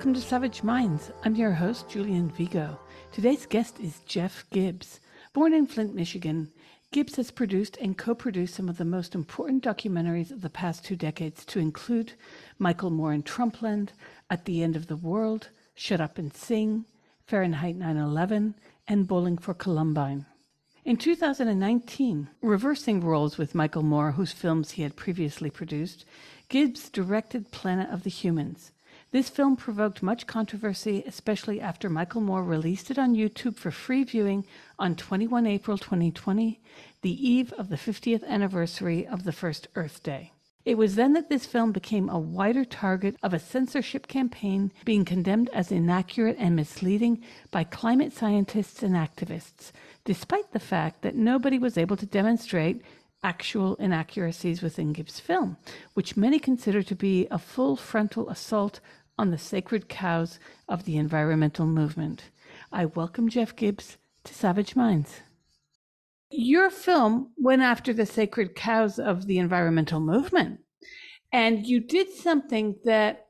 Welcome to Savage Minds. I'm your host, Julian Vigo. Today's guest is Jeff Gibbs. Born in Flint, Michigan, Gibbs has produced and co produced some of the most important documentaries of the past two decades, to include Michael Moore in Trumpland, At the End of the World, Shut Up and Sing, Fahrenheit 9 11, and Bowling for Columbine. In 2019, reversing roles with Michael Moore, whose films he had previously produced, Gibbs directed Planet of the Humans. This film provoked much controversy, especially after Michael Moore released it on YouTube for free viewing on 21 April 2020, the eve of the 50th anniversary of the first Earth Day. It was then that this film became a wider target of a censorship campaign being condemned as inaccurate and misleading by climate scientists and activists, despite the fact that nobody was able to demonstrate actual inaccuracies within Gibbs' film, which many consider to be a full frontal assault on the sacred cows of the environmental movement. I welcome Jeff Gibbs to Savage Minds. Your film went after the sacred cows of the environmental movement, and you did something that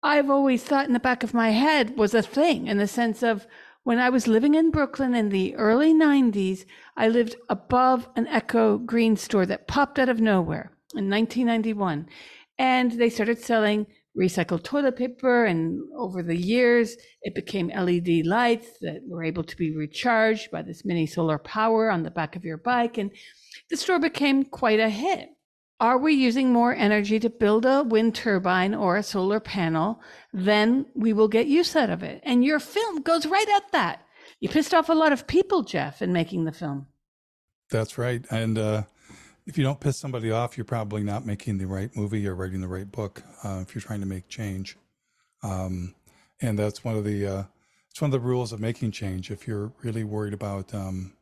I've always thought in the back of my head was a thing in the sense of when I was living in Brooklyn in the early 90s, I lived above an Echo Green store that popped out of nowhere in 1991. And they started selling recycled toilet paper. And over the years, it became LED lights that were able to be recharged by this mini solar power on the back of your bike. And the store became quite a hit. Are we using more energy to build a wind turbine or a solar panel? Then we will get use out of it. And your film goes right at that. You pissed off a lot of people, Jeff, in making the film. That's right. And uh, if you don't piss somebody off, you're probably not making the right movie or writing the right book uh, if you're trying to make change. Um, and that's one of the uh, it's one of the rules of making change. If you're really worried about um,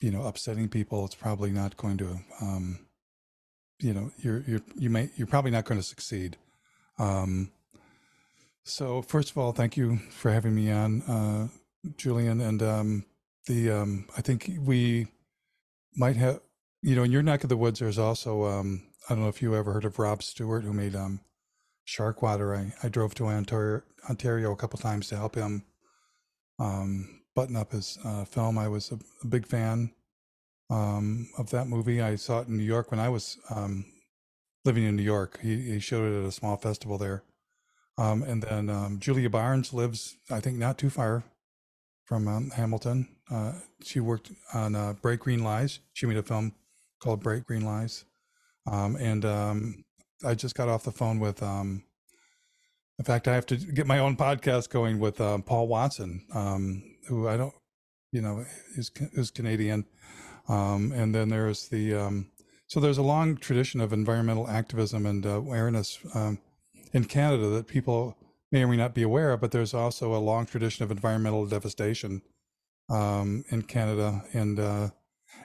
you know upsetting people, it's probably not going to um, you know you're you're you may you're probably not going to succeed. Um, so first of all, thank you for having me on, uh, Julian. And um, the um, I think we might have you know, in your neck of the woods, there's also um, I don't know if you ever heard of Rob Stewart, who made um, Sharkwater. I, I drove to Ontario, Ontario a couple times to help him um, button up his uh, film. I was a, a big fan um, of that movie. I saw it in New York when I was um, living in New York. He, he showed it at a small festival there. Um, and then um, Julia Barnes lives, I think, not too far from um, Hamilton. Uh, she worked on uh, Bright Green Lies. She made a film called Bright Green Lies. Um, and um, I just got off the phone with, um, in fact, I have to get my own podcast going with um, Paul Watson, um, who I don't, you know, is, is Canadian. Um, and then there's the, so there's a long tradition of environmental activism and uh, awareness in Canada that people may or may not be aware of, but there's also a long tradition of environmental devastation in Canada. And, uh,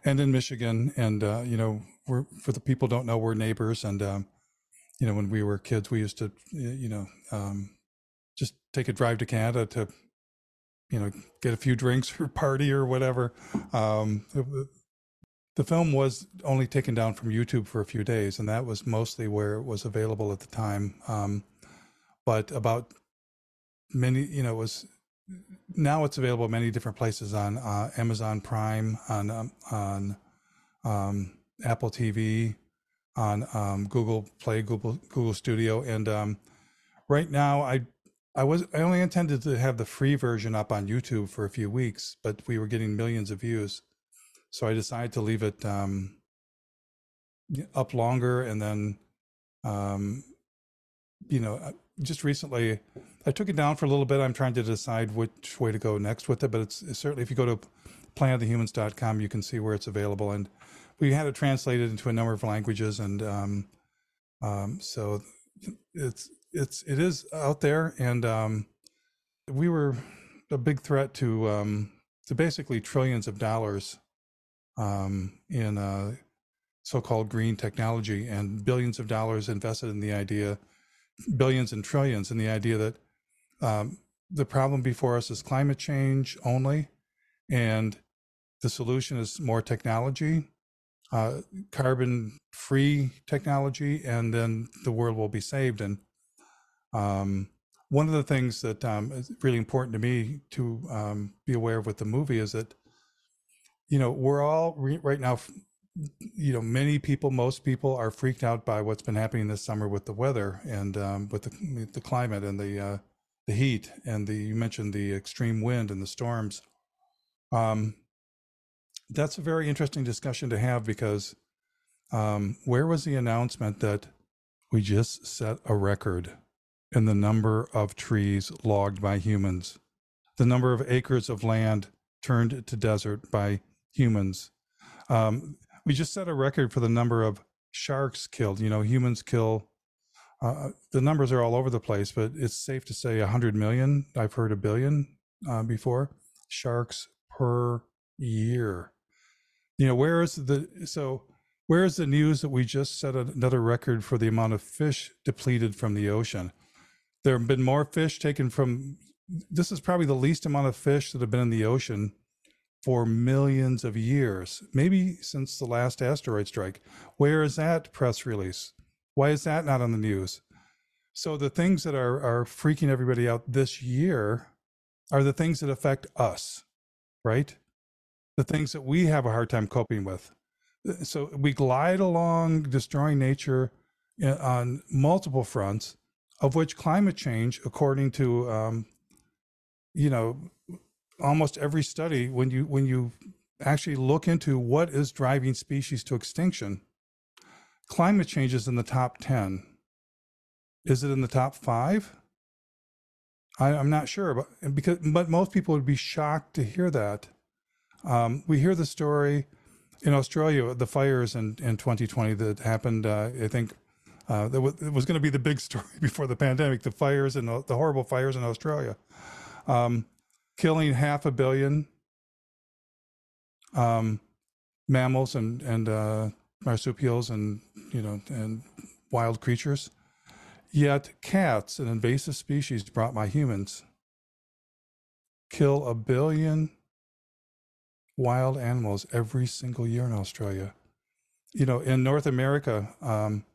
and in Michigan. And uh, you know, we're for the people don't know, we're neighbors. And um, you know, when we were kids, we used to, you know, um, just take a drive to Canada to, you know, get a few drinks or party or whatever. Um, the film was only taken down from YouTube for a few days, and that was mostly where it was available at the time. Um, but about many, you know, it was now it's available many different places on uh, Amazon Prime, on um, on um, Apple TV, on um, Google Play, Google Google Studio, and um, right now I I was I only intended to have the free version up on YouTube for a few weeks, but we were getting millions of views, so I decided to leave it um, up longer, and then um, you know uh, just recently I took it down for a little bit. I'm trying to decide which way to go next with it, but it's, it's certainly if you go to planetofthehumans.com, you can see where it's available. And we had it translated into a number of languages, and um, um, so it's it's it is out there. And um, we were a big threat to um, to basically trillions of dollars um, in uh, so-called green technology and billions of dollars invested in the idea, billions and trillions in the idea that um, the problem before us is climate change only, and the solution is more technology, uh, carbon free technology, and then the world will be saved. And um, one of the things that um, is really important to me to um, be aware of with the movie is that, you know, we're all re- right now, you know, many people, most people are freaked out by what's been happening this summer with the weather and um, with the the climate and the uh, the heat and the you mentioned the extreme wind and the storms. Um, that's a very interesting discussion to have because um, where was the announcement that we just set a record in the number of trees logged by humans, the number of acres of land turned to desert by humans. Um, we just set a record for the number of sharks killed. You know, humans kill. Uh, the numbers are all over the place, but it's safe to say 100 million. I've heard a billion uh, before. Sharks per year. You know, where is the so where is the news that we just set another record for the amount of fish depleted from the ocean? There have been more fish taken from. This is probably the least amount of fish that have been in the ocean for millions of years, maybe since the last asteroid strike. Where is that press release? Why is that not on the news? So the things that are are freaking everybody out this year are the things that affect us, right? The things that we have a hard time coping with. So we glide along destroying nature uh, on multiple fronts of which climate change, according to um, you know almost every study, when you when you actually look into what is driving species to extinction, climate change is in the top ten. Is it in the top five? I, am not sure, but because but most people would be shocked to hear that. Um, we hear the story in Australia, the fires in, in 2020 that happened, uh, I think uh, that was, it was going to be the big story before the pandemic. The fires and the, the horrible fires in Australia, um, killing half a billion um, mammals and and uh, marsupials and you know and wild creatures. Yet cats, an invasive species brought by humans, kill a billion wild animals every single year in Australia. You know, in North America, um,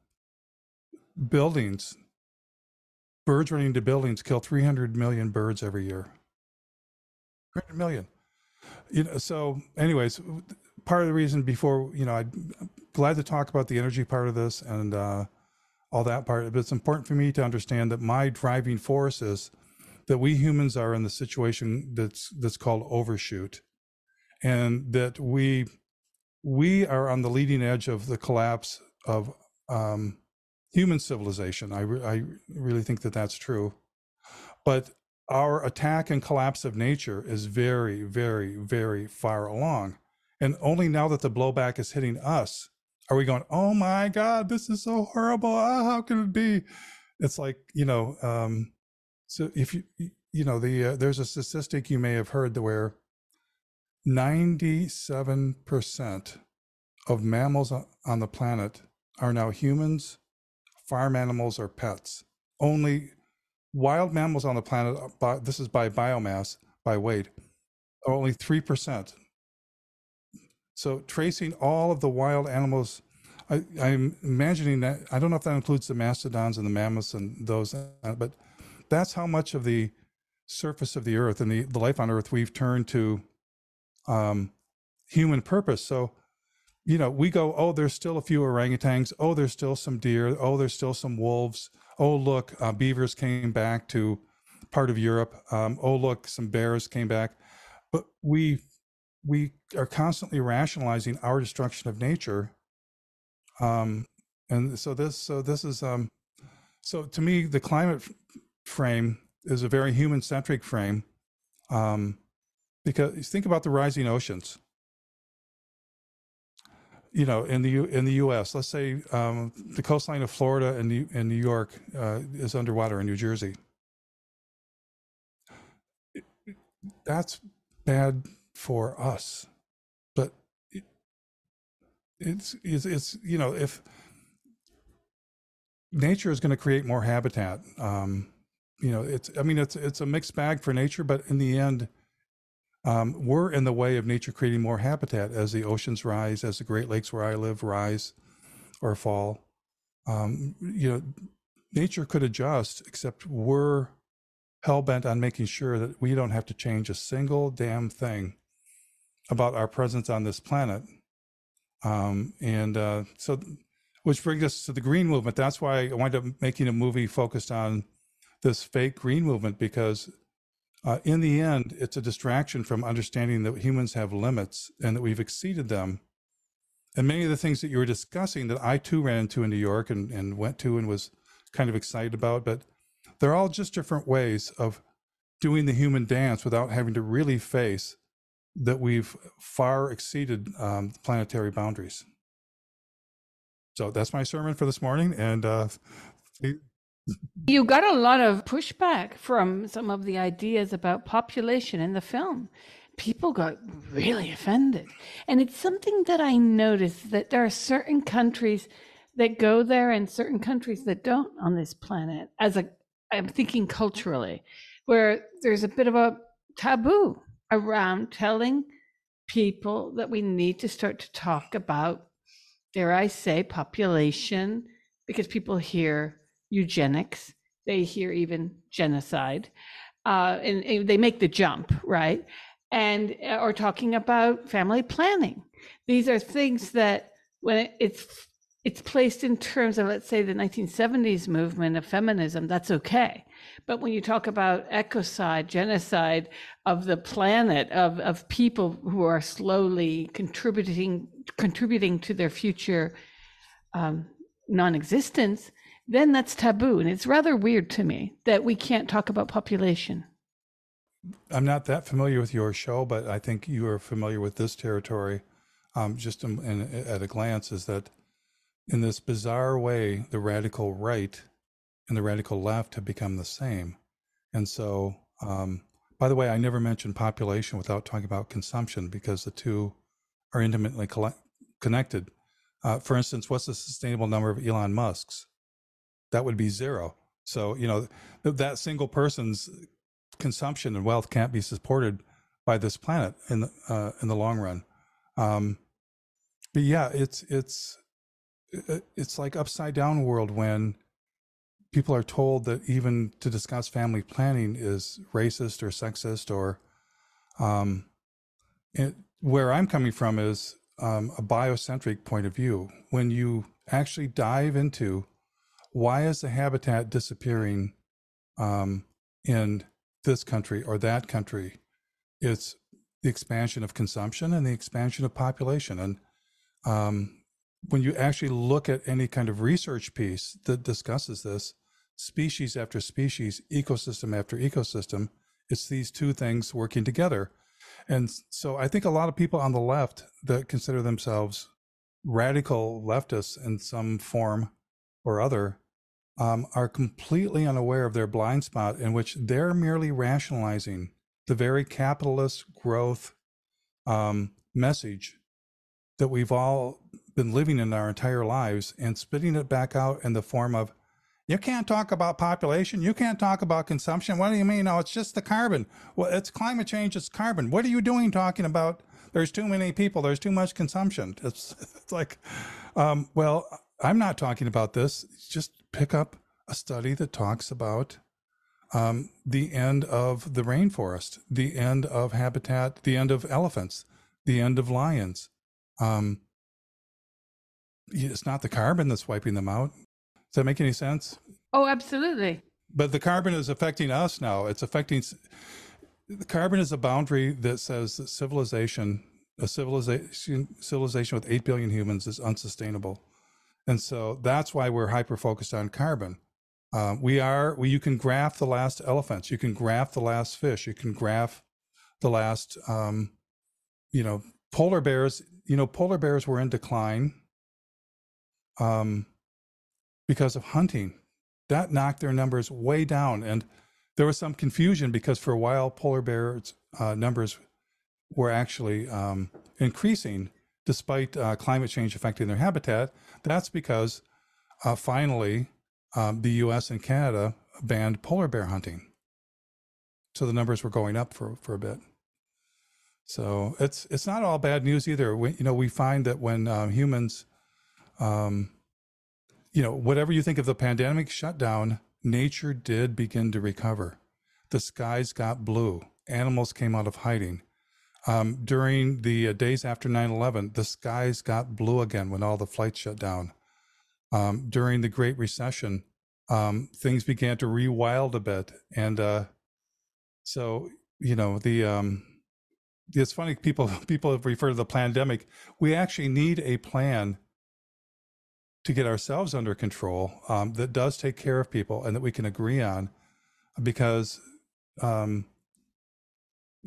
buildings, birds running into buildings kill 300 million birds every year. 300 million. You know, so anyways, part of the reason before, you know, I'm glad to talk about the energy part of this and uh, all that part, but it's important for me to understand that my driving force is that we humans are in the situation that's that's called overshoot and that we we are on the leading edge of the collapse of um, human civilization. I, re- I really think that that's true. But our attack and collapse of nature is very, very, very far along. And only now that the blowback is hitting us are we going, oh my God, this is so horrible. Ah, how can it be? It's like, you know, um, so if you, you know, the, uh, there's a statistic you may have heard where 97% of mammals on the planet are now humans farm animals or pets. Only wild mammals on the planet, uh, this is by biomass, by weight, are only 3%. So tracing all of the wild animals, I, am imagining that, I don't know if that includes the mastodons and the mammoths and those, uh, but that's how much of the surface of the earth and the, the life on earth we've turned to um, human purpose. So you know, we go, oh, there's still a few orangutans. Oh, there's still some deer. Oh, there's still some wolves. Oh, look, uh, beavers came back to part of Europe. Um, oh, look, some bears came back. But we we are constantly rationalizing our destruction of nature. Um, and so this so this is um, so to me the climate frame is a very human centric frame um, because think about the rising oceans you know, in the U, in the U.S., let's say um, the coastline of Florida and New, and New York uh, is underwater in New Jersey. That's bad for us, but it, it's, it's it's you know if nature is going to create more habitat, um, you know, it's I mean it's it's a mixed bag for nature, but in the end um, we're in the way of nature creating more habitat as the oceans rise, as the Great Lakes where I live rise or fall. Um, you know, nature could adjust, except we're hell bent on making sure that we don't have to change a single damn thing about our presence on this planet. Um, and uh, so, which brings us to the green movement. That's why I wind up making a movie focused on this fake green movement because uh, in the end, it's a distraction from understanding that humans have limits and that we've exceeded them. And many of the things that you were discussing that I too ran into in New York and, and went to and was kind of excited about, but they're all just different ways of doing the human dance without having to really face that we've far exceeded um, planetary boundaries. So that's my sermon for this morning. And uh, you got a lot of pushback from some of the ideas about population in the film. People got really offended. And it's something that I noticed that there are certain countries that go there and certain countries that don't on this planet as a I'm thinking culturally, where there's a bit of a taboo around telling people that we need to start to talk about, dare I say, population, because people hear eugenics, they hear even genocide, uh, and, and they make the jump, right? And uh, or talking about family planning. These are things that when it's it's placed in terms of let's say the 1970s movement of feminism, that's okay. But when you talk about ecocide, genocide of the planet, of, of people who are slowly contributing contributing to their future um, non-existence, then that's taboo. And it's rather weird to me that we can't talk about population. I'm not that familiar with your show, but I think you are familiar with this territory. Um, just in, in, at a glance, is that in this bizarre way, the radical right and the radical left have become the same. And so, um, by the way, I never mentioned population without talking about consumption because the two are intimately connected. Uh, for instance, what's the sustainable number of Elon Musk's? that would be zero. So, you know, that single person's consumption and wealth can't be supported by this planet in the, uh, in the long run. Um, but yeah, it's it's it's like upside down world when people are told that even to discuss family planning is racist or sexist or um, it, where I'm coming from is um, a biocentric point of view. When you actually dive into why is the habitat disappearing um, in this country or that country? It's the expansion of consumption and the expansion of population. And um, when you actually look at any kind of research piece that discusses this, species after species, ecosystem after ecosystem, it's these two things working together. And so I think a lot of people on the left that consider themselves radical leftists in some form or other um, are completely unaware of their blind spot in which they're merely rationalizing the very capitalist growth um, message that we've all been living in our entire lives and spitting it back out in the form of you can't talk about population. You can't talk about consumption. What do you mean? No it's just the carbon. Well it's climate change. It's carbon. What are you doing talking about? There's too many people. There's too much consumption. It's, it's like um, well i'm not talking about this. Just pick up a study that talks about um, the end of the rainforest, the end of habitat, the end of elephants, the end of lions. Um, it's not the carbon that's wiping them out. Does that make any sense? Oh, absolutely. But the carbon is affecting us now. It's affecting. The carbon is a boundary that says that civilization, a civilization, civilization with eight billion humans, is unsustainable. And so that's why we're hyper focused on carbon. Uh, we are, we, you can graph the last elephants, you can graph the last fish, you can graph the last, um, you know, polar bears. You know, polar bears were in decline um, because of hunting. That knocked their numbers way down. And there was some confusion because for a while, polar bears' uh, numbers were actually um, increasing despite uh, climate change affecting their habitat. That's because uh, finally um, the US and Canada banned polar bear hunting. So the numbers were going up for, for a bit. So it's it's not all bad news either. We, you know, we find that when um, humans, um, you know, whatever you think of the pandemic shutdown, nature did begin to recover. the skies got blue. Animals came out of hiding. Um, during the uh, days after 9 11, the skies got blue again when all the flights shut down. Um, during the Great Recession, um, things began to rewild a bit. And uh, so, you know, the. Um, it's funny people people refer to the pandemic. We actually need a plan to get ourselves under control um, that does take care of people and that we can agree on, because um,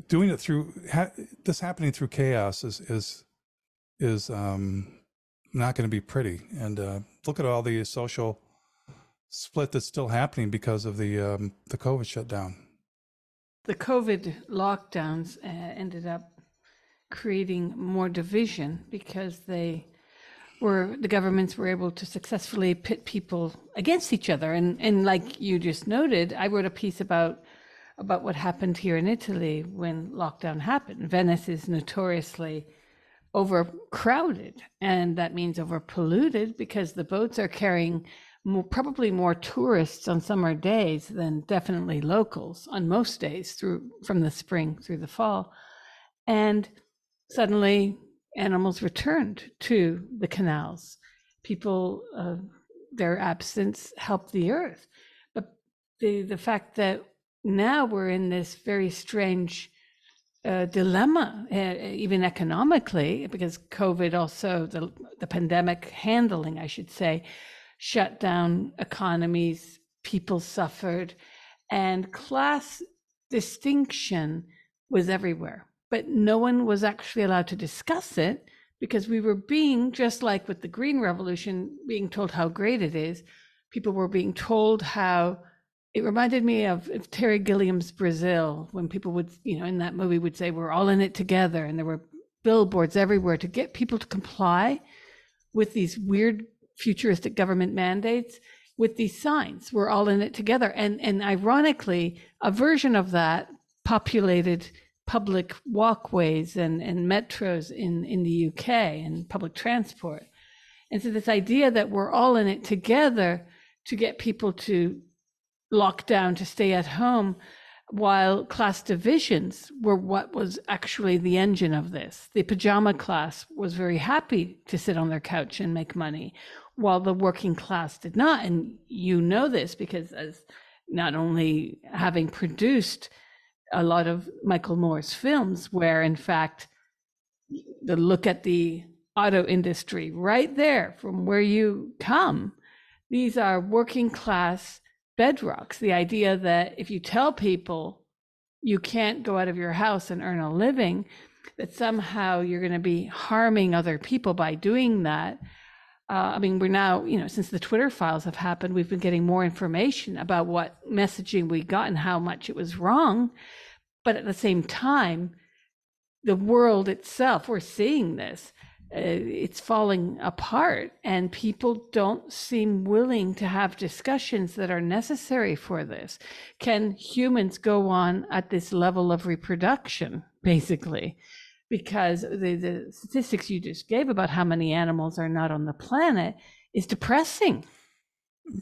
doing it through ha- this happening through chaos is is is um, not going to be pretty. And uh, look at all the social split that's still happening because of the um, the COVID shutdown. The COVID lockdowns uh, ended up creating more division because they were the governments were able to successfully pit people against each other. And and like you just noted i wrote a piece about about what happened here in italy when lockdown happened. Venice is notoriously overcrowded and that means overpolluted because the boats are carrying more, probably more tourists on summer days than definitely locals on most days through from the spring through the fall. And suddenly animals returned to the canals. People, uh, their absence helped the earth. But the, the fact that now we're in this very strange uh, dilemma, uh, even economically, because COVID also, the, the pandemic handling, I should say, shut down economies, people suffered, and class distinction was everywhere but no one was actually allowed to discuss it because we were being, just like with the Green Revolution, being told how great it is. People were being told how it reminded me of, of Terry Gilliam's Brazil, when people would, you know, in that movie would say, We're all in it together. And there were billboards everywhere to get people to comply with these weird futuristic government mandates with these signs. We're all in it together. And and ironically, a version of that populated public walkways and, and metros in, in the UK and public transport. And so, this idea that we're all in it together to get people to lock down, to stay at home, while class divisions were what was actually the engine of this. The pajama class was very happy to sit on their couch and make money, while the working class did not. And you know this because, as not only having produced a lot of Michael Moore's films, where in fact, the look at the auto industry right there from where you come, these are working class bedrocks. The idea that if you tell people you can't go out of your house and earn a living, that somehow you're going to be harming other people by doing that uh, I mean, we're now, you know, since the Twitter files have happened, we've been getting more information about what messaging we got and how much it was wrong. But at the same time, the world itself, we're seeing this, uh, it's falling apart, and people don't seem willing to have discussions that are necessary for this. Can humans go on at this level of reproduction, basically? Because the, the statistics you just gave about how many animals are not on the planet is depressing.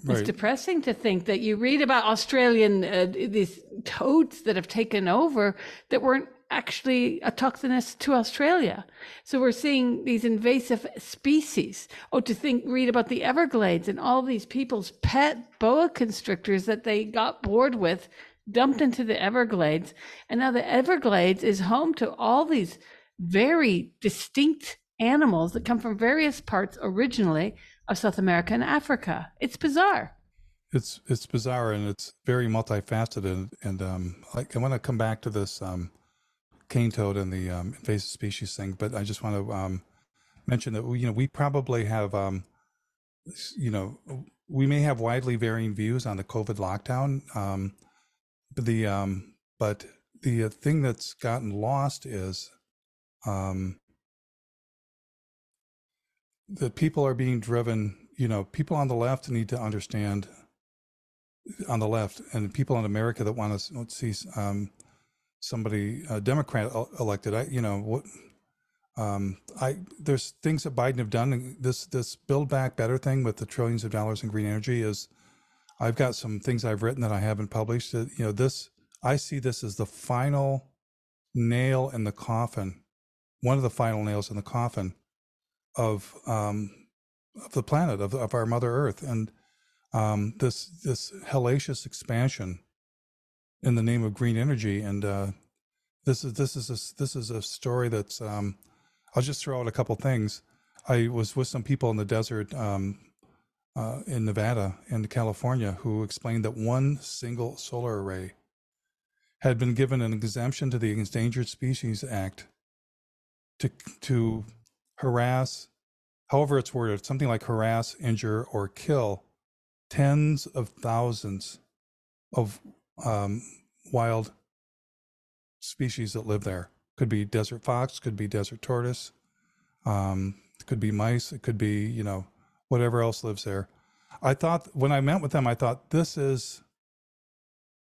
Right. It's depressing to think that you read about Australian uh, these toads that have taken over that weren't actually autochthonous to Australia. So we're seeing these invasive species. Oh, to think, read about the Everglades and all these people's pet boa constrictors that they got bored with dumped into the Everglades. And now the Everglades is home to all these very distinct animals that come from various parts originally of South America and Africa. It's bizarre. It's it's bizarre and it's very multifaceted. And um, I, I want to come back to this um, cane toad and the um, invasive species thing, but I just want to um, mention that you know we probably have um, you know we may have widely varying views on the COVID lockdown. The um, but the uh, thing that's gotten lost is um, that people are being driven. You know, people on the left need to understand on the left, and people in America that want to see um, somebody a Democrat elected. I, you know, what um, I there's things that Biden have done. This this Build Back Better thing with the trillions of dollars in green energy is I've got some things I've written that I haven't published. That, you know, this I see this as the final nail in the coffin, one of the final nails in the coffin of um, of the planet of of our Mother Earth, and um, this this hellacious expansion in the name of green energy. And uh, this is this is a, this is a story that's. Um, I'll just throw out a couple things. I was with some people in the desert um, uh, in Nevada and California who explained that one single solar array had been given an exemption to the Endangered Species Act to to harass, however it's worded, something like harass, injure, or kill tens of thousands of um, wild species that live there. Could be desert fox, could be desert tortoise, um, could be mice, it could be you know whatever else lives there. I thought when I met with them, I thought this is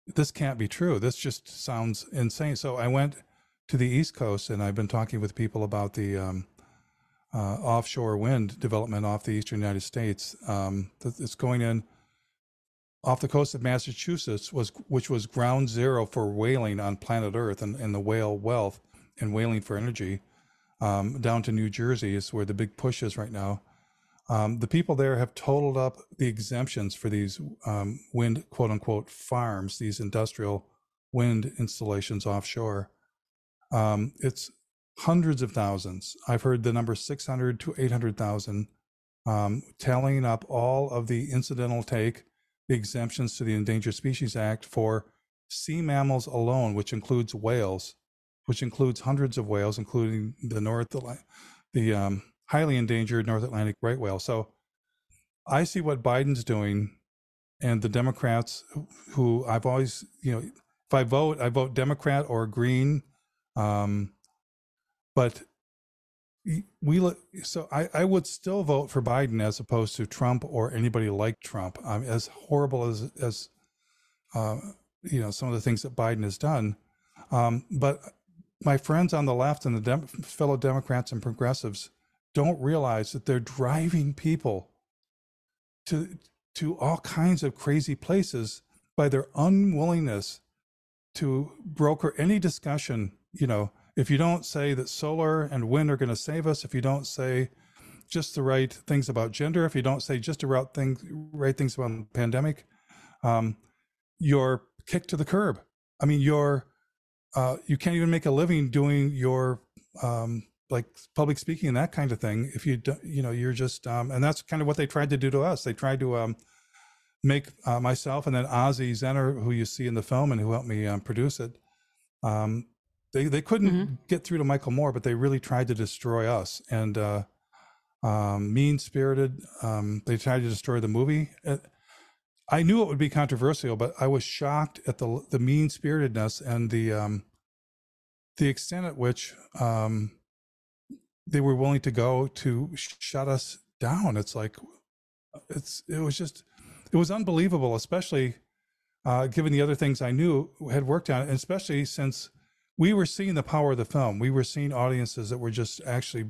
this can't be true. This just sounds insane. So I went to the East Coast and I've been talking with people about the um, uh, offshore wind development off the eastern United States. Um, it's going in off the coast of Massachusetts, was which was ground zero for whaling on planet Earth and, and the whale wealth and whaling for energy. Um, down to New Jersey is where the big push is right now. Um, the people there have totaled up the exemptions for these um, wind, quote unquote, farms, these industrial wind installations offshore. Um, it's hundreds of thousands. I've heard the number 600 to 800,000, um, tallying up all of the incidental take, the exemptions to the Endangered Species Act for sea mammals alone, which includes whales, which includes hundreds of whales, including the north, the, the um, highly endangered North Atlantic right whale. So I see what Biden's doing and the Democrats who I've always, you know, if I vote, I vote Democrat or Green. Um, but we look, so I, I would still vote for Biden as opposed to Trump or anybody like Trump. Um, as horrible as, as, uh, you know, some of the things that Biden has done. Um, but my friends on the left and the Dem- fellow Democrats and progressives don't realize that they're driving people to to all kinds of crazy places by their unwillingness to broker any discussion you know. If you don't say that solar and wind are going to save us if you don't say just the right things about gender if you don't say just the right things right things about the pandemic um, you're kicked to the curb. I mean you're uh, you can't even make a living doing your um, like public speaking and that kind of thing if you do, you know you're just um, and that's kind of what they tried to do to us. They tried to um, make uh, myself and then ozzie zehner who you see in the film and who helped me um, produce it um, they, they couldn't mm-hmm. get through to michael moore but they really tried to destroy us. And uh, um, mean spirited um, they tried to destroy the movie. Uh, i knew it would be controversial but i was shocked at the the mean spiritedness and the the extent at which um, they were willing to go to shut us down. It's like it's it was just it was unbelievable, especially uh, given the other things I knew had worked on, and especially since we were seeing the power of the film. We were seeing audiences that were just actually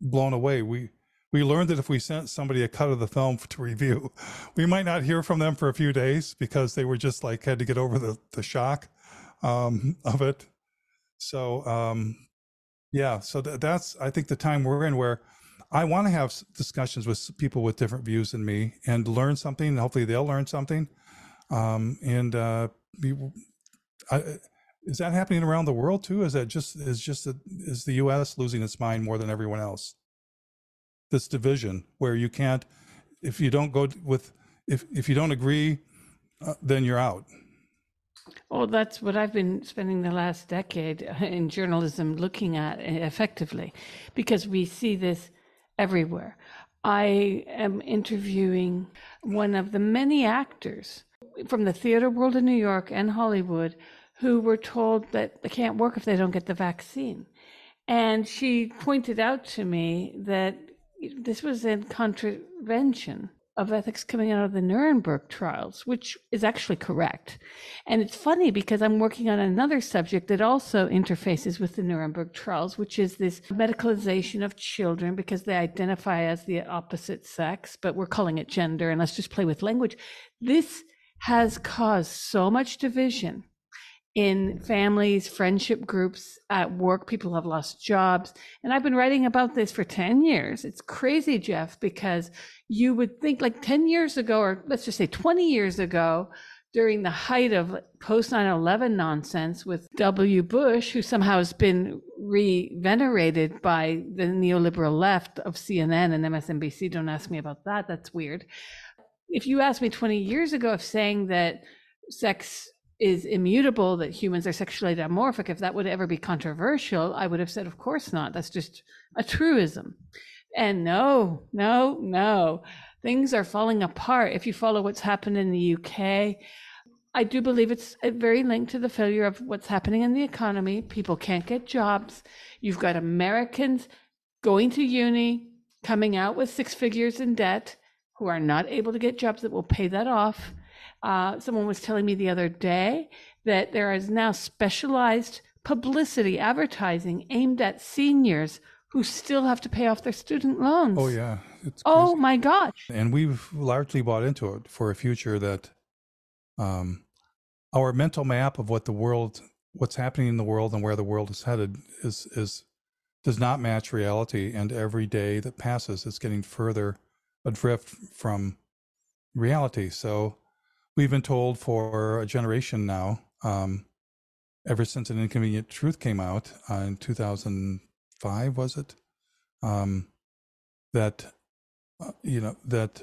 blown away. We we learned that if we sent somebody a cut of the film to review, we might not hear from them for a few days because they were just like had to get over the the shock um, of it. So um, yeah, so th- that's I think the time we're in where I want to have discussions with people with different views than me and learn something. Hopefully, they'll learn something. Um, and uh, I, is that happening around the world too? Is that just is just a, is the U.S. losing its mind more than everyone else? This division where you can't, if you don't go with, if if you don't agree, uh, then you're out. Well, that's what I've been spending the last decade in journalism looking at eh, effectively, because we see this everywhere. I am interviewing one of the many actors from the theater world in New York and Hollywood who were told that they can't work if they don't get the vaccine. And she pointed out to me that this was in contravention of ethics coming out of the Nuremberg trials, which is actually correct. And it's funny because I'm working on another subject that also interfaces with the Nuremberg trials, which is this medicalization of children because they identify as the opposite sex, but we're calling it gender, and let's just play with language. This has caused so much division in families, friendship groups, at work. People have lost jobs. And I've been writing about this for 10 years. It's crazy, Jeff, because you would think like 10 years ago, or let's just say 20 years ago, during the height of post 9 11 nonsense with W. Bush, who somehow has been re venerated by the neoliberal left of CNN and MSNBC. Don't ask me about that. That's weird. If you asked me 20 years ago of saying that sex is immutable, that humans are sexually dimorphic, if that would ever be controversial, I would have said, of course not. That's just a truism. And no, no, no. Things are falling apart. If you follow what's happened in the UK, I do believe it's uh, very linked to the failure of what's happening in the economy. People can't get jobs. You've got Americans going to uni, coming out with six figures in debt, who are not able to get jobs that will pay that off. Uh, someone was telling me the other day that there is now specialized publicity advertising aimed at seniors who still have to pay off their student loans. Oh yeah. oh my gosh. And we've largely bought into it for a future that um, our mental map of what the world, what's happening in the world, and where the world is headed is is does not match reality. And every day that passes, it's getting further adrift from reality. So we've been told for a generation now, um, ever since an inconvenient truth came out uh, in 2005, was it? Um, that uh, you know that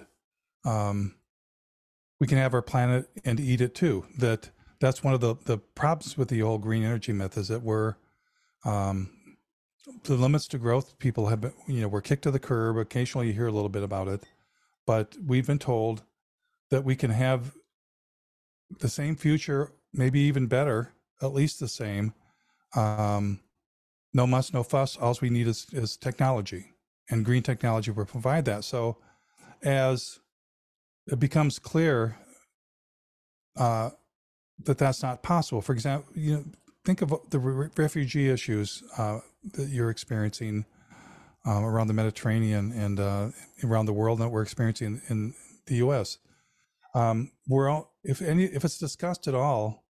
um, we can have our planet and eat it too. That that's one of the the problems with the whole green energy myth is that we're um, the limits to growth. People have been, you know, we're kicked to the curb. Occasionally, you hear a little bit about it, but we've been told that we can have the same future, maybe even better, at least the same. Um, no muss, no fuss. All we need is, is technology, and green technology will provide that. So, as it becomes clear uh, that that's not possible. For example, you know, think of the re- refugee issues uh, that you're experiencing um, around the Mediterranean and uh, around the world that we're experiencing in the U.S. Um, we're all, if any, if it's discussed at all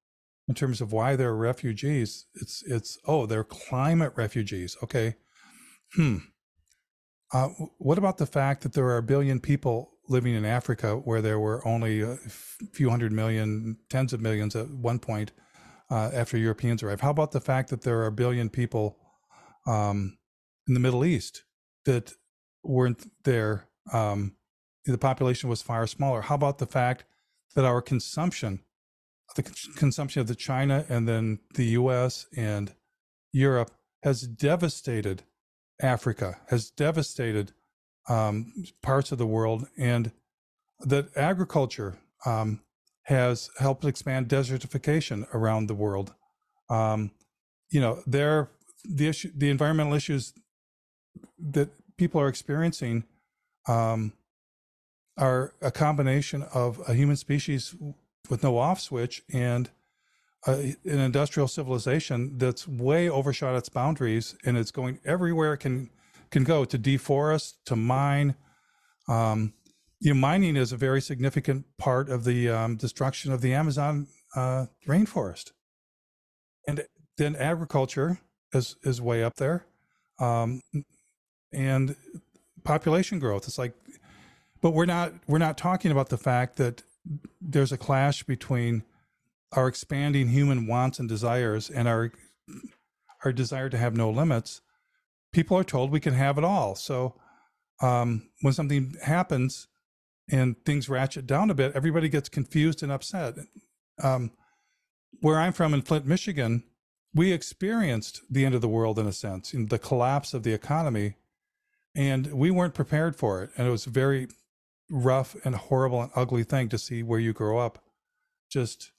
in terms of why they're refugees, it's it's oh they're climate refugees. Okay, hmm. Uh, what about the fact that there are a billion people living in Africa where there were only a few hundred million, tens of millions at one point uh, after Europeans arrived. How about the fact that there are a billion people um, in the Middle East that weren't there? Um, the population was far smaller. How about the fact that our consumption, the consumption of the China and then the U.S. and Europe, has devastated Africa, has devastated um, parts of the world, and that agriculture um, has helped expand desertification around the world. Um, you know, there the issue, the environmental issues that people are experiencing um, are a combination of a human species with no off switch and a, an industrial civilization that's way overshot its boundaries and it's going everywhere it can can go to deforest, to mine. Um, you know, mining is a very significant part of the um, destruction of the Amazon uh, rainforest, and then agriculture is is way up there, um, and population growth. It's like, but we're not we're not talking about the fact that there's a clash between our expanding human wants and desires and our our desire to have no limits people are told we can have it all. So um, when something happens and things ratchet down a bit, everybody gets confused and upset. Um, where I'm from in Flint, Michigan, we experienced the end of the world in a sense, in the collapse of the economy, and we weren't prepared for it. And it was very rough and horrible and ugly thing to see where you grow up just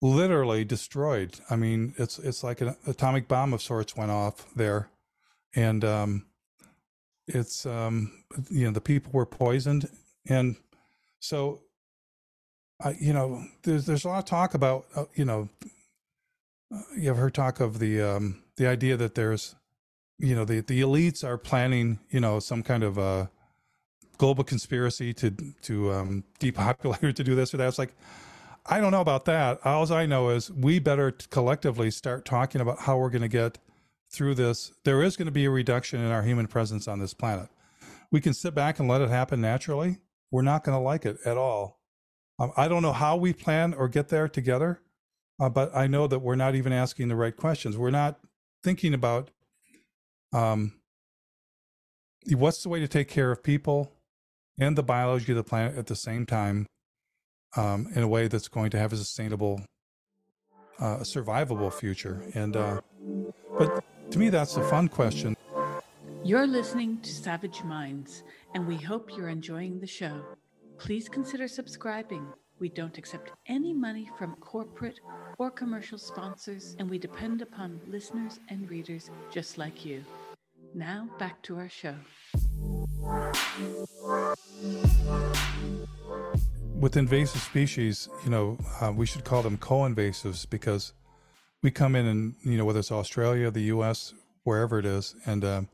literally destroyed. I mean, it's it's like an atomic bomb of sorts went off there and um, it's um, you know the people were poisoned, and so uh, you know there's there's a lot of talk about uh, you know uh, you have heard talk of the um, the idea that there's you know the the elites are planning you know some kind of a global conspiracy to to um, depopulate or to do this or that. It's like I don't know about that. All I know is we better collectively start talking about how we're going to get through this. There is going to be a reduction in our human presence on this planet. We can sit back and let it happen naturally. We're not going to like it at all. Um, I don't know how we plan or get there together, uh, but I know that we're not even asking the right questions. We're not thinking about um, what's the way to take care of people and the biology of the planet at the same time um, in a way that's going to have a sustainable, uh, survivable future. And uh, but to me, that's a fun question. You're listening to Savage Minds, and we hope you're enjoying the show. Please consider subscribing. We don't accept any money from corporate or commercial sponsors, and we depend upon listeners and readers just like you. Now, back to our show. With invasive species, you know, uh, we should call them co-invasives because we come in and you know whether it's Australia, the U.S., wherever it is, and um,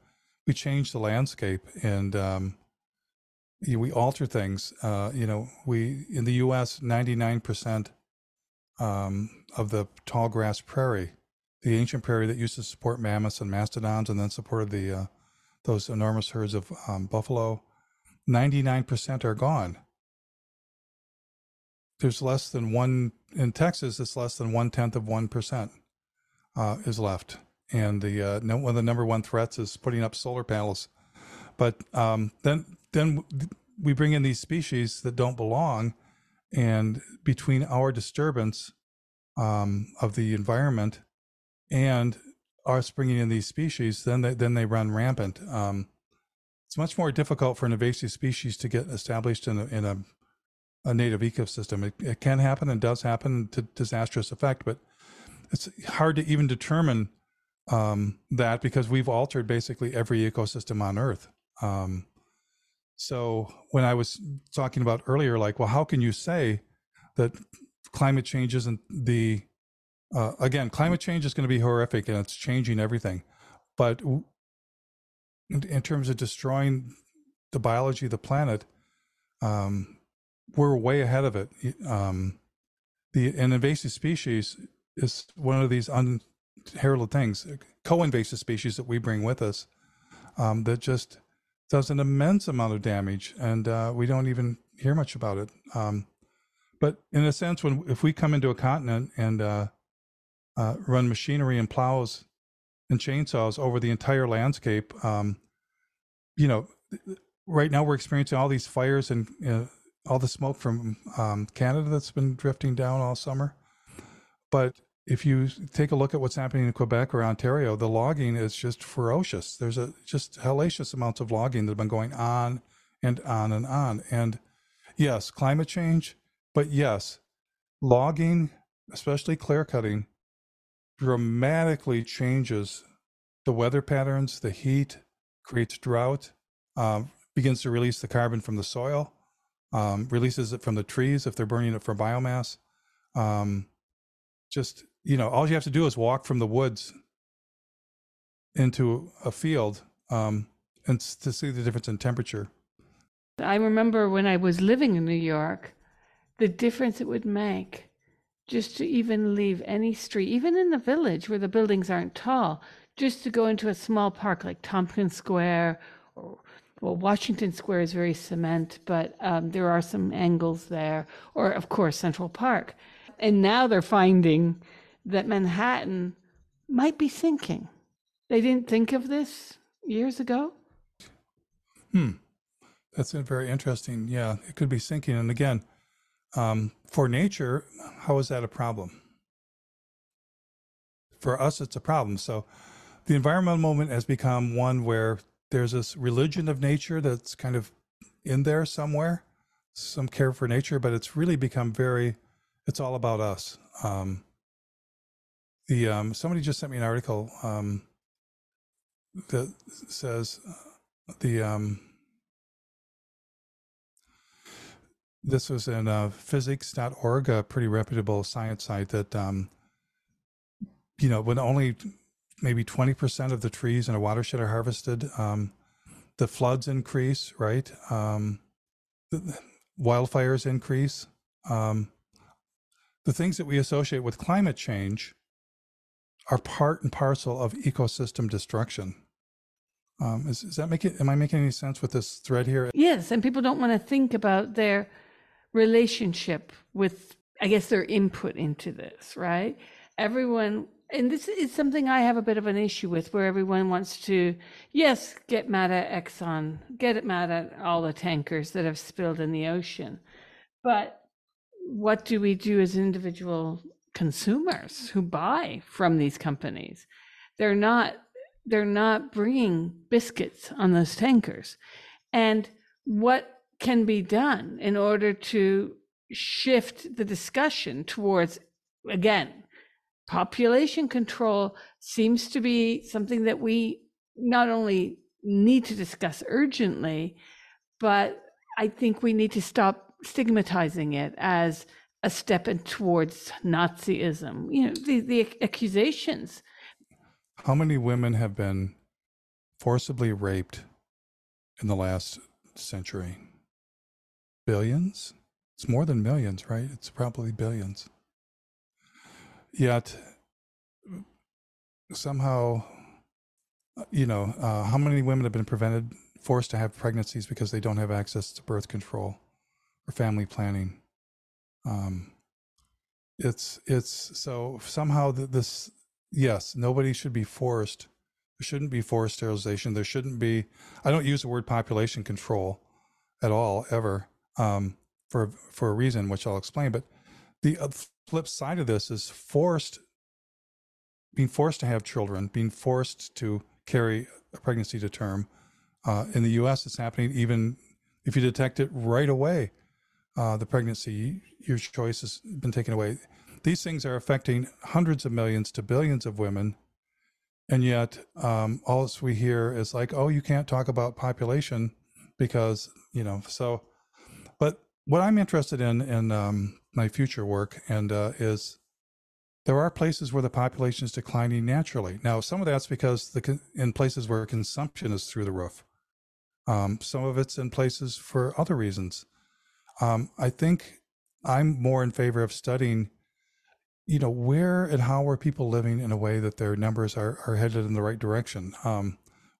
we change the landscape and um, we alter things. Uh, you know, we in the U.S. ninety nine percent um, of the tall grass prairie, the ancient prairie that used to support mammoths and mastodons, and then supported the uh, those enormous herds of um, buffalo, ninety nine percent are gone. There's less than one in Texas. It's less than one tenth of one percent uh, is left, and the uh, one of the number one threats is putting up solar panels. But um, then then we bring in these species that don't belong, and between our disturbance um, of the environment and us bringing in these species, then they then they run rampant. Um, it's much more difficult for an invasive species to get established in a, in a, a native ecosystem. It, it, can happen and does happen to disastrous effect, but it's hard to even determine um, that because we've altered basically every ecosystem on Earth. Um, so when I was talking about earlier, like, well, how can you say that climate change isn't the uh, again, climate change is going to be horrific and it's changing everything, but in, in terms of destroying the biology of the planet, um, we're way ahead of it. Um, the an invasive species is one of these unheralded things, co-invasive species that we bring with us um, that just does an immense amount of damage, and uh, we don't even hear much about it. Um, but in a sense, when if we come into a continent and uh, uh, run machinery and plows and chainsaws over the entire landscape, um, you know, right now we're experiencing all these fires and uh, all the smoke from um, Canada that's been drifting down all summer. But if you take a look at what's happening in Quebec or Ontario, the logging is just ferocious. There's a just hellacious amounts of logging that have been going on and on and on. And yes, climate change, but yes, logging, especially clear cutting, dramatically changes the weather patterns, the heat, creates drought, um, begins to release the carbon from the soil, um, releases it from the trees if they're burning it for biomass. Um, just you know, all you have to do is walk from the woods into a field um, and to see the difference in temperature. I remember when I was living in New York, the difference it would make just to even leave any street, even in the village where the buildings aren't tall, just to go into a small park like Tompkins Square or well, Washington Square is very cement, but um, there are some angles there, or of course Central Park. And now they're finding that Manhattan might be sinking. They didn't think of this years ago. Hmm. That's very interesting. Yeah, it could be sinking. And again, um, for nature, how is that a problem? For us, it's a problem. So the environmental movement has become one where there's this religion of nature that's kind of in there somewhere, some care for nature, but it's really become very, it's all about us. Um, the um, somebody just sent me an article um, that says uh, the um, this was in uh, physics.org, a pretty reputable science site that um, you know when only maybe 20% of the trees in a watershed are harvested um, the floods increase right um, the, wildfires increase um, the things that we associate with climate change are part and parcel of ecosystem destruction. Um, is, is that making? Am I making any sense with this thread here? Yes, and people don't want to think about their relationship with, I guess, their input into this, right? Everyone, and this is something I have a bit of an issue with, where everyone wants to, yes, get mad at Exxon, get mad at all the tankers that have spilled in the ocean, but what do we do as individual consumers who buy from these companies? They're not they're not bringing biscuits on those tankers. And what can be done in order to shift the discussion towards, again, population control seems to be something that we not only need to discuss urgently, but I think we need to stop stigmatizing it as a step in towards Nazism. You know, the, the accusations how many women have been forcibly raped in the last century? Billions? It's more than millions, right? It's probably billions. Yet, somehow, you know, uh, how many women have been prevented, forced to have pregnancies because they don't have access to birth control or family planning? Um, it's it's so somehow this yes, nobody should be forced. There shouldn't be forced sterilization. There shouldn't be. I don't use the word population control at all ever um, for for a reason, which I'll explain. But the uh, flip side of this is forced being forced to have children, being forced to carry a pregnancy to term. Uh, in the U.S., it's happening even if you detect it right away. Uh, the pregnancy, your choice has been taken away. These things are affecting hundreds of millions to billions of women. And yet, um, all we hear is like, oh, you can't talk about population because, you know, so, but what I'm interested in in um, my future work and uh, is there are places where the population is declining naturally. Now, some of that's because the in places where consumption is through the roof. Um, some of it's in places for other reasons. Um, I think I'm more in favor of studying you know, where and how are people living in a way that their numbers are, are headed in the right direction? Um,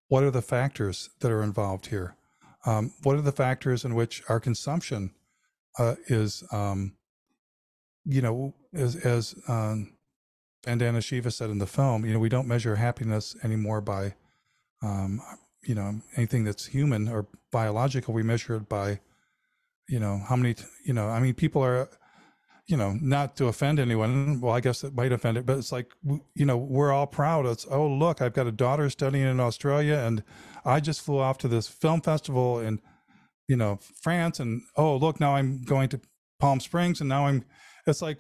what are the factors that are involved here? Um, what are the factors in which our consumption uh, is, um, you know, as, as um, Vandana Shiva said in the film, you know, we don't measure happiness anymore by, um, you know, anything that's human or biological. We measure it by, you know, how many, you know, I mean, people are you know, not to offend anyone. Well, I guess it might offend it, but it's like, you know, we're all proud. It's, oh, look, I've got a daughter studying in Australia and I just flew off to this film festival in, you know, France. And oh, look, now I'm going to Palm Springs and now I'm, it's like,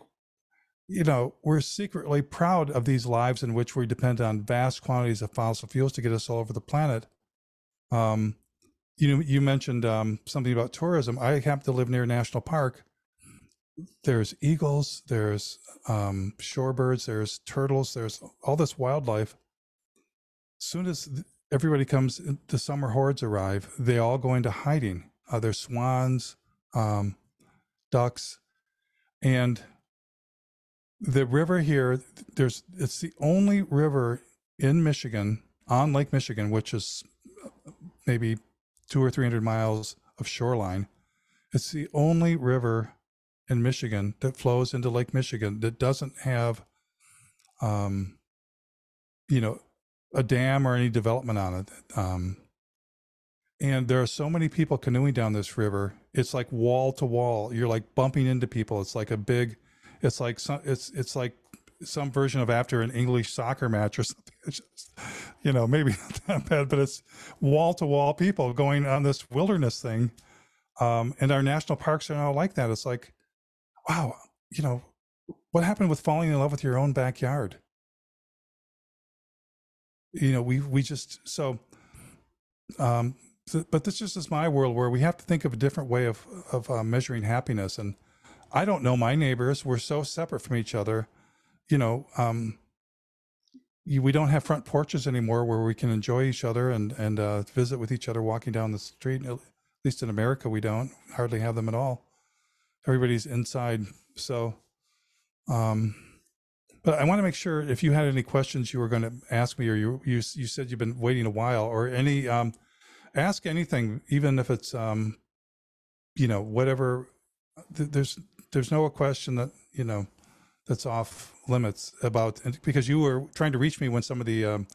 you know, we're secretly proud of these lives in which we depend on vast quantities of fossil fuels to get us all over the planet. Um, you know, you mentioned um, something about tourism. I happen to live near a national park there's eagles, there's um, shorebirds, there's turtles, there's all this wildlife. As soon as everybody comes, the summer hordes arrive, they all go into hiding. Uh, there's swans, um, ducks, and the river here. There's it's the only river in Michigan on Lake Michigan, which is uh, maybe two or three hundred miles of shoreline. It's the only river in Michigan that flows into Lake Michigan that doesn't have, um, you know, a dam or any development on it. Um, and there are so many people canoeing down this river. It's like wall to wall. You're like bumping into people. It's like a big, it's like some, it's it's like some version of after an English soccer match or something. Just, you know, maybe not that bad, but it's wall to wall people going on this wilderness thing. Um, and our national parks are now like that. It's like wow, you know, what happened with falling in love with your own backyard? You know, we we just so um but this just is my world where we have to think of a different way of of uh, measuring happiness and I don't know my neighbors. We're so separate from each other. You know, um, you, we don't have front porches anymore where we can enjoy each other and and uh, visit with each other walking down the street. At least in America, we don't hardly have them at all everybody's inside. So Um, but I want to make sure if you had any questions you were going to ask me, or you you you said you've been waiting a while, or any um, ask anything, even if it's um, you know whatever. Th- there's there's no question that you know that's off limits about because you were trying to reach me when some of the um,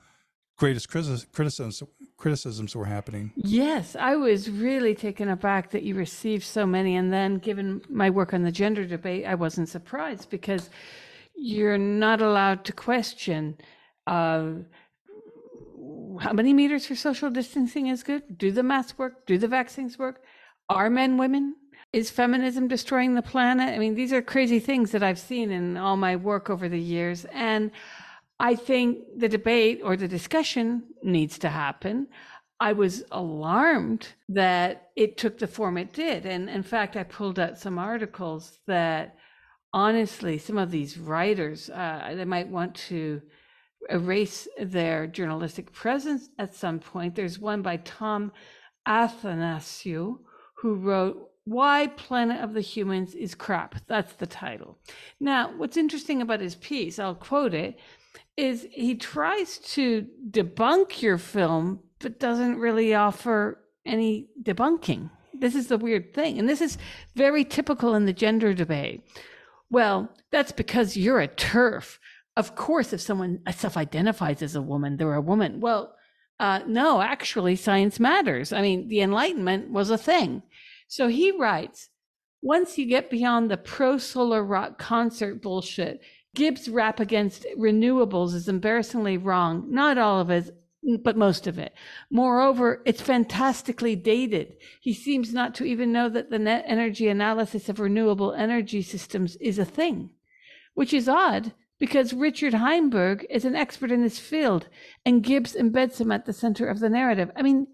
greatest criticisms criticisms were happening. Yes, I was really taken aback that you received so many, and then given my work on the gender debate, I wasn't surprised because you're not allowed to question. Uh, how many meters for social distancing is good? Do the masks work? Do the vaccines work? Are men women? Is feminism destroying the planet? I mean, these are crazy things that I've seen in all my work over the years. And I think the debate or the discussion needs to happen. I was alarmed that it took the form it did. And in fact, I pulled out some articles that honestly, some of these writers, uh, they might want to erase their journalistic presence at some point. There's one by Tom Athanasiou who wrote why Planet of the Humans is Crap. That's the title. Now, what's interesting about his piece, I'll quote it, is he tries to debunk your film, but doesn't really offer any debunking. This is the weird thing. And this is very typical in the gender debate. Well, that's because you're a TERF. Of course, if someone self identifies as a woman, they're a woman. Well, uh, no, actually, science matters. I mean, the Enlightenment was a thing. So he writes once you get beyond the pro solar rock concert bullshit, Gibbs' rap against renewables is embarrassingly wrong. Not all of it, but most of it. Moreover, it's fantastically dated. He seems not to even know that the net energy analysis of renewable energy systems is a thing, which is odd because Richard Heinberg is an expert in this field and Gibbs embeds him at the center of the narrative. I mean,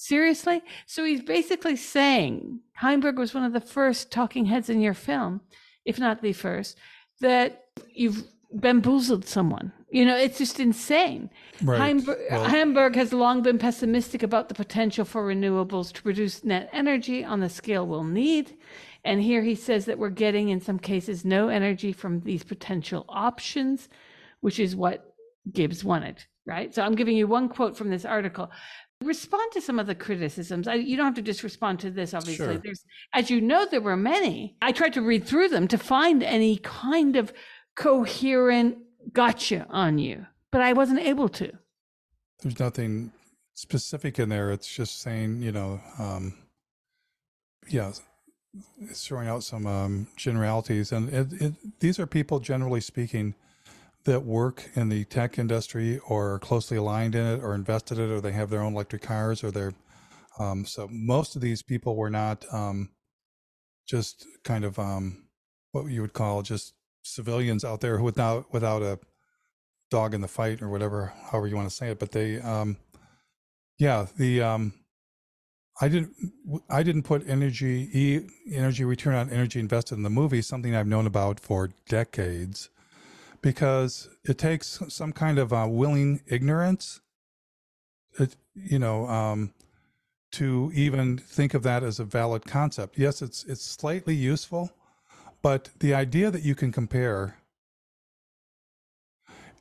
Seriously? So he's basically saying Heinberg was one of the first talking heads in your film, if not the first, that you've bamboozled someone. You know, it's just insane. Right. Heinberg, well, Heinberg has long been pessimistic about the potential for renewables to produce net energy on the scale we'll need. And here he says that we're getting, in some cases, no energy from these potential options, which is what Gibbs wanted, right? So I'm giving you one quote from this article respond to some of the criticisms. I, you don't have to just respond to this, obviously. Sure. There's, as you know, there were many. I tried to read through them to find any kind of coherent gotcha on you, but I wasn't able to. There's nothing specific in there. It's just saying, you know, um, yeah, throwing out some um, generalities. And it, it, these are people, generally speaking, that work in the tech industry or are closely aligned in it or invested in it or they have their own electric cars or they're um, so most of these people were not um, just kind of um, what you would call just civilians out there without without a dog in the fight or whatever however you want to say it but they um, yeah the um, I didn't I didn't put energy e, energy return on energy invested in the movie something I've known about for decades because it takes some kind of uh, willing ignorance, it, you know, um, to even think of that as a valid concept. Yes, it's it's slightly useful, but the idea that you can compare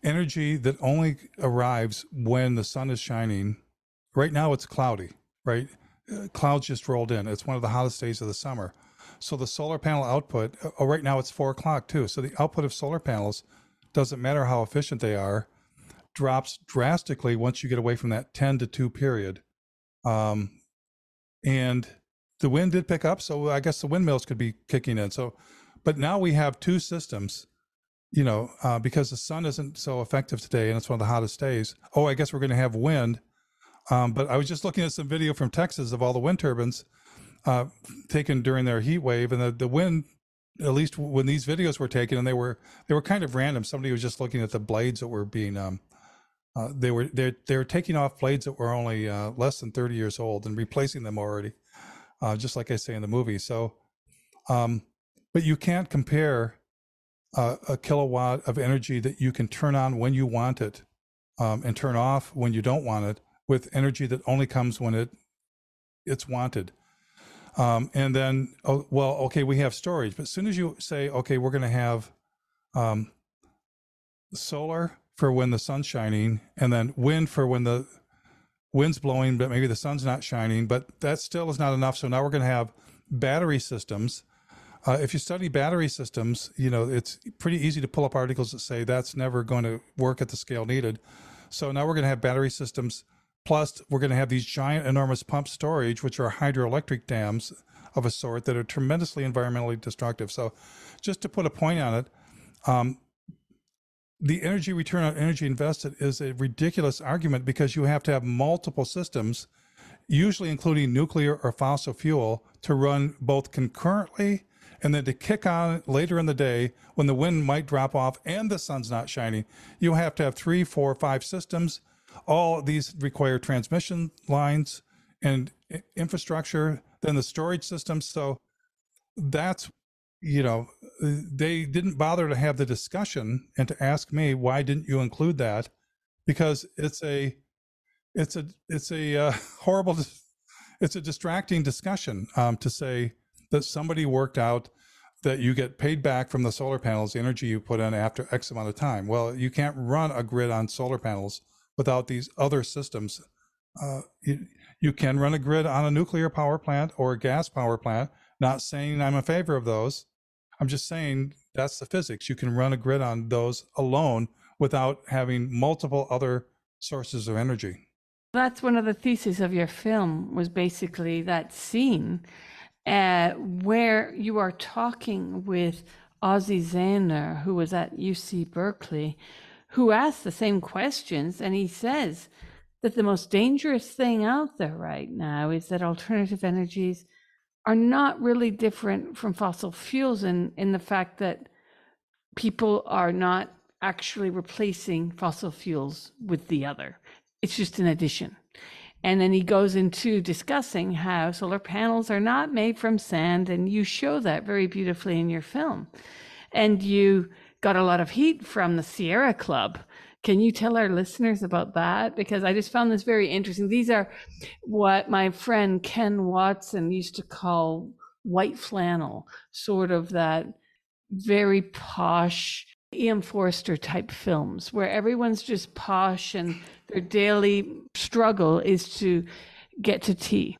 energy that only arrives when the sun is shining. Right now, it's cloudy. Right, clouds just rolled in. It's one of the hottest days of the summer. So the solar panel output. Uh, oh, right now it's four o'clock too. So the output of solar panels doesn't matter how efficient they are, drops drastically once you get away from that 10 to 2 period. Um, and the wind did pick up, so I guess the windmills could be kicking in. So, but now we have two systems, you know, uh, because the sun isn't so effective today and it's one of the hottest days. Oh, I guess we're going to have wind. Um, but I was just looking at some video from Texas of all the wind turbines uh, taken during their heat wave, and the, the wind at least when these videos were taken, and they were they were kind of random. Somebody was just looking at the blades that were being um, uh, they were they they were taking off blades that were only uh, less than 30 years old and replacing them already, uh, just like I say in the movie. So, um, but you can't compare a kilowatt of energy that you can turn on when you want it um, and turn off when you don't want it with energy that only comes when it it's wanted. Um, and then, oh, well, okay, we have storage. But as soon as you say, okay, we're going to have um, solar for when the sun's shining, and then wind for when the wind's blowing, but maybe the sun's not shining. But that still is not enough. So now we're going to have battery systems. Uh, if you study battery systems, you know it's pretty easy to pull up articles that say that's never going to work at the scale needed. So now we're going to have battery systems. Plus, we're going to have these giant, enormous pump storage, which are hydroelectric dams of a sort that are tremendously environmentally destructive. So, just to put a point on it, um, the energy return on energy invested is a ridiculous argument because you have to have multiple systems, usually including nuclear or fossil fuel, to run both concurrently and then to kick on later in the day when the wind might drop off and the sun's not shining. You have to have three, four, five systems. All these require transmission lines and infrastructure, then the storage systems. So that's you know, they didn't bother to have the discussion and to ask me why didn't you include that because it's a it's a it's a uh, horrible it's a distracting discussion um, to say that somebody worked out that you get paid back from the solar panels the energy you put in after x amount of time well you can't run a grid on solar panels without these other systems uh, you, you can run a grid on a nuclear power plant or a gas power plant not saying I'm in favor of those. I'm just saying that's the physics. You can run a grid on those alone without having multiple other sources of energy. That's one of the theses of your film was basically that scene uh, where you are talking with Ozzie Zehner, who was at UC Berkeley, who asked the same questions, and he says that the most dangerous thing out there right now is that alternative energies are not really different from fossil fuels in, in the fact that people are not actually replacing fossil fuels with the other. It's just an addition. And then he goes into discussing how solar panels are not made from sand, and you show that very beautifully in your film. And you got a lot of heat from the Sierra Club can you tell our listeners about that? Because I just found this very interesting. These are what my friend Ken Watson used to call white flannel, sort of that very posh E.M. Forster type films where everyone's just posh and their daily struggle is to get to tea.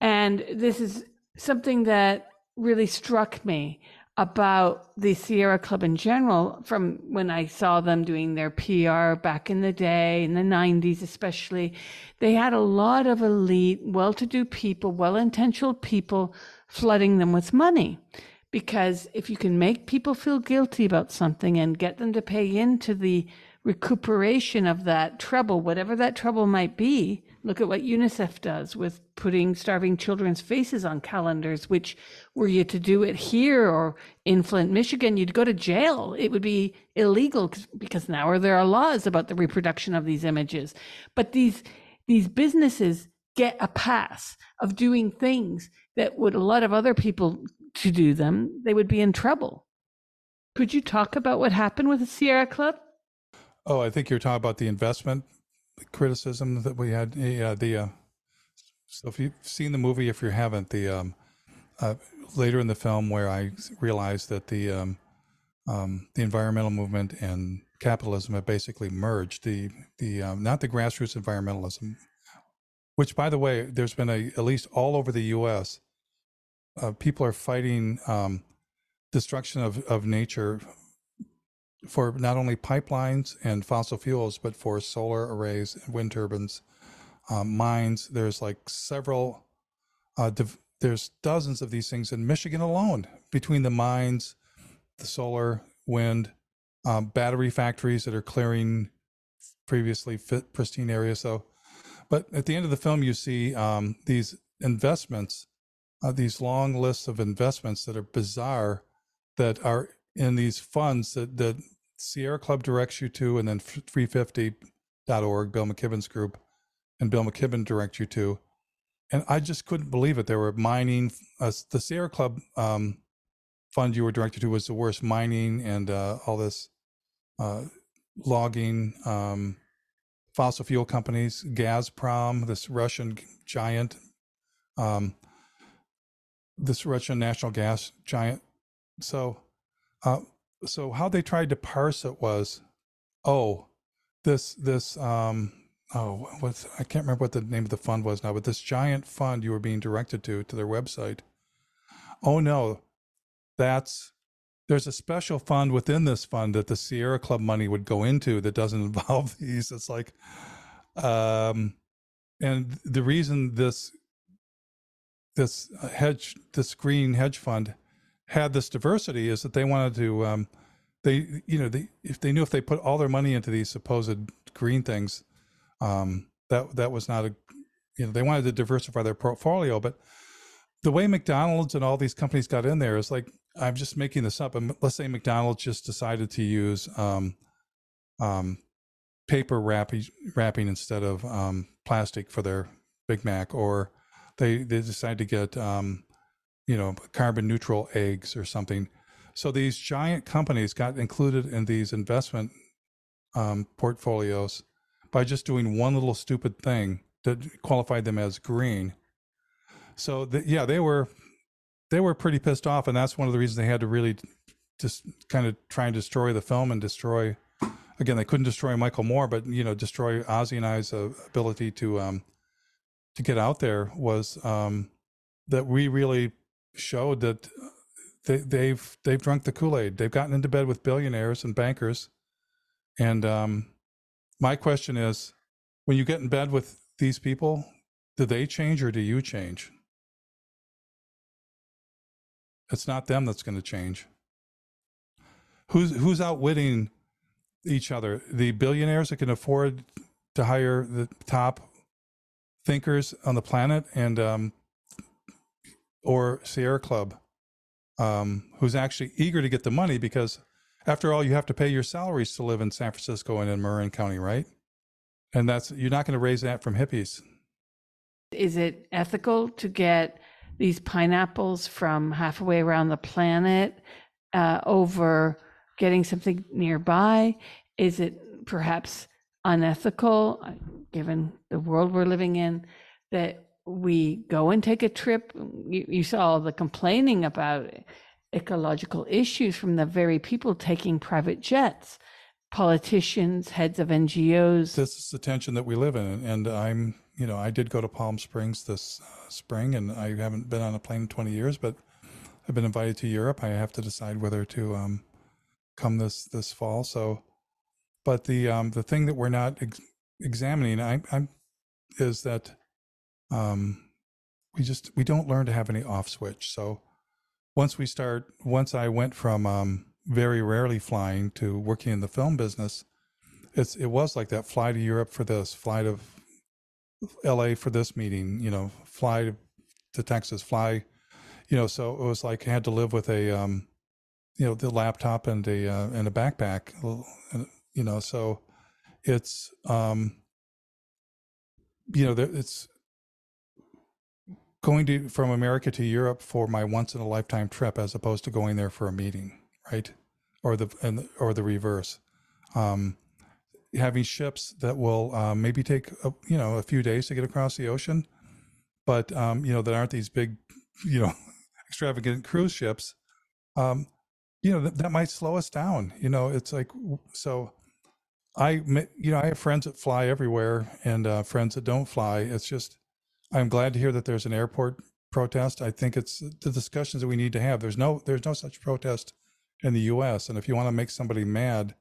And this is something that really struck me about the Sierra Club in general from when I saw them doing their PR back in the day, in the 90s especially. They had a lot of elite, well to do people, well intentioned people flooding them with money. Because if you can make people feel guilty about something and get them to pay into the recuperation of that trouble, whatever that trouble might be, Look at what UNICEF does with putting starving children's faces on calendars, which were you to do it here or in Flint, Michigan, you'd go to jail. It would be illegal because now there are laws about the reproduction of these images. But these these businesses get a pass of doing things that would a lot of other people to do them, they would be in trouble. Could you talk about what happened with the Sierra Club? Oh, I think you're talking about the investment criticism that we had. Yeah, the uh, so if you've seen the movie, if you haven't, the um, uh, later in the film where I realized that the um, um, the environmental movement and capitalism have basically merged. The the um, not the grassroots environmentalism, which by the way, there's been a at least all over the U.S. Uh, people are fighting um, destruction of, of nature for not only pipelines and fossil fuels, but for solar arrays and wind turbines, um, mines. There's like several, uh, div- there's dozens of these things in Michigan alone between the mines, the solar, wind, um, battery factories that are clearing previously fit, pristine areas. So, but at the end of the film, you see um, these investments, uh, these long lists of investments that are bizarre, that are in these funds that, that Sierra Club directs you to, and then 350.org, Bill McKibben's group, and Bill McKibben directs you to. And I just couldn't believe it. They were mining. Uh, the Sierra Club um, fund you were directed to was the worst mining and uh, all this uh, logging, um, fossil fuel companies, Gazprom, this Russian giant, um, this Russian national gas giant. So uh, so how they tried to parse it was, oh, this this um oh what's I can't remember what the name of the fund was now, but this giant fund you were being directed to to their website. Oh no, that's there's a special fund within this fund that the Sierra Club money would go into that doesn't involve these. It's like, um, and the reason this this hedge this green hedge fund had this diversity is that they wanted to um, they you know they if they knew if they put all their money into these supposed green things um, that that was not a you know they wanted to diversify their portfolio. But the way mcdonald's and all these companies got in there is like i'm just making this up. And let's say mcdonald's just decided to use um, um, paper wrapping, wrapping instead of um, plastic for their big mac or they they decide to get um, you know carbon neutral eggs or something so these giant companies got included in these investment um, portfolios by just doing one little stupid thing that qualified them as green. So the, yeah, they were they were pretty pissed off, and that's one of the reasons they had to really just kind of try and destroy the film and destroy. Again, they couldn't destroy Michael Moore, but you know, destroy Ozzie and I's uh, ability to um, to get out there was um, that we really showed that they, they've they've drunk the Kool Aid. They've gotten into bed with billionaires and bankers, and um, my question is, when you get in bed with these people, do they change or do you change? It's not them that's going to change. Who's who's outwitting each other? The billionaires that can afford to hire the top thinkers on the planet, and um, or Sierra Club um, who's actually eager to get the money because, after all, you have to pay your salaries to live in San Francisco and in Marin County, right? And that's you're not going to raise that from hippies. Is it ethical to get these pineapples from halfway around the planet uh, over getting something nearby? Is it perhaps unethical, uh, given the world we're living in, that we go and take a trip. You, you saw all the complaining about ecological issues from the very people taking private jets, politicians, heads of NGOs. This is the tension that we live in. And I'm, you know, I did go to Palm Springs this uh, spring and I haven't been on a plane in 20 years, but I've been invited to Europe. I have to decide whether to um, come this, this fall. So, but the, um, the thing that we're not ex- examining, I, I'm, is that um, we just we don't learn to have any off switch. So once we start, once I went from um, very rarely flying to working in the film business, it's it was like that. Fly to Europe for this, fly to L.A. for this meeting. You know, fly to, Texas, fly. You know, so it was like I had to live with a, um, you know, the laptop and a uh, and a backpack. You know, so it's um, you know, it's going to from America to Europe for my once in a lifetime trip as opposed to going there for a meeting, right? Or the and or the reverse. Um, having ships that will um, maybe take a, you know a few days to get across the ocean, but um, you know that aren't these big, you know, extravagant cruise ships. Um, you know that, that might slow us down. You know, it's like so. I you know I have friends that fly everywhere and uh, friends that don't fly. It's just I'm glad to hear that there's an airport protest. I think it's the discussions that we need to have. There's no there's no such protest in the U.S. And if you want to make somebody mad,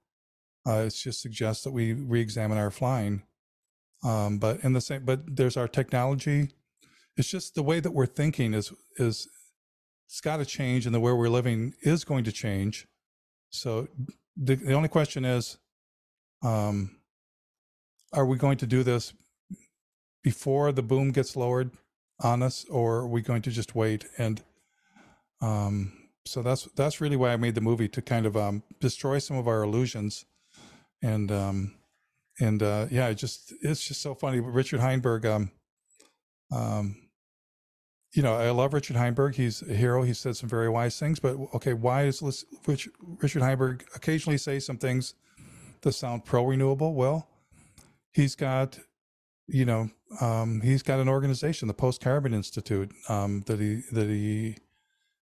uh, it just suggests that we re-examine our flying. Um, but in the same, but there's our technology. It's just the way that we're thinking is is it's got to change, and the way we're living is going to change. So the the only question is, um, are we going to do this before the boom gets lowered on us, or are we going to just wait? And um, so that's that's really why I made the movie to kind of um, destroy some of our illusions, and um, and uh, yeah, it just it's just so funny. Richard Heinberg, um, um, you know, I love Richard Heinberg. He's a hero. He said some very wise things. But okay, why does Richard Heinberg occasionally say some things that sound pro renewable? Well, he's got you know, um, he's got an organization, the Post Carbon Institute, um, that he that he